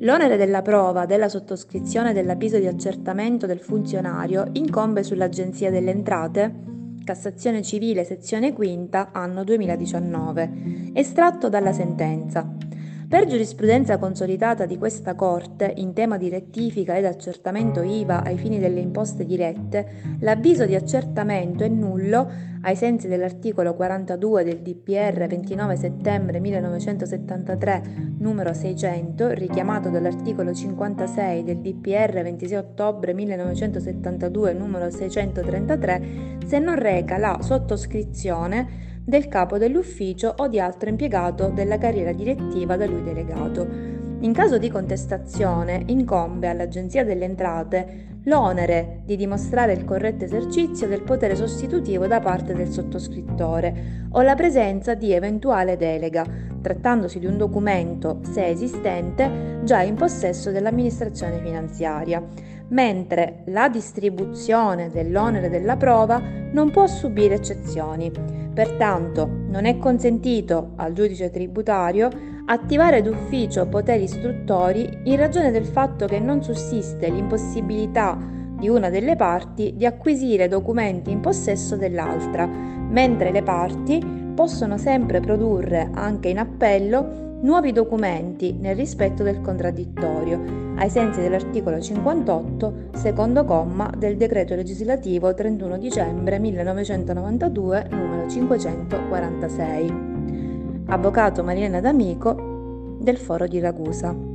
L'onere della prova della sottoscrizione dell'avviso di accertamento del funzionario incombe sull'Agenzia delle Entrate, Cassazione Civile, sezione quinta, anno 2019, estratto dalla sentenza. Per giurisprudenza consolidata di questa Corte in tema di rettifica ed accertamento IVA ai fini delle imposte dirette, l'avviso di accertamento è nullo ai sensi dell'articolo 42 del DPR 29 settembre 1973 numero 600, richiamato dall'articolo 56 del DPR 26 ottobre 1972 numero 633, se non reca la sottoscrizione del capo dell'ufficio o di altro impiegato della carriera direttiva da lui delegato. In caso di contestazione incombe all'Agenzia delle Entrate l'onere di dimostrare il corretto esercizio del potere sostitutivo da parte del sottoscrittore o la presenza di eventuale delega, trattandosi di un documento, se esistente, già in possesso dell'amministrazione finanziaria, mentre la distribuzione dell'onere della prova non può subire eccezioni. Pertanto non è consentito al giudice tributario attivare d'ufficio poteri istruttori in ragione del fatto che non sussiste l'impossibilità di una delle parti di acquisire documenti in possesso dell'altra, mentre le parti possono sempre produrre anche in appello nuovi documenti nel rispetto del contraddittorio, ai sensi dell'articolo 58, secondo comma del decreto legislativo 31 dicembre 1992 numero 546. Avvocato Marilena D'Amico del Foro di Ragusa.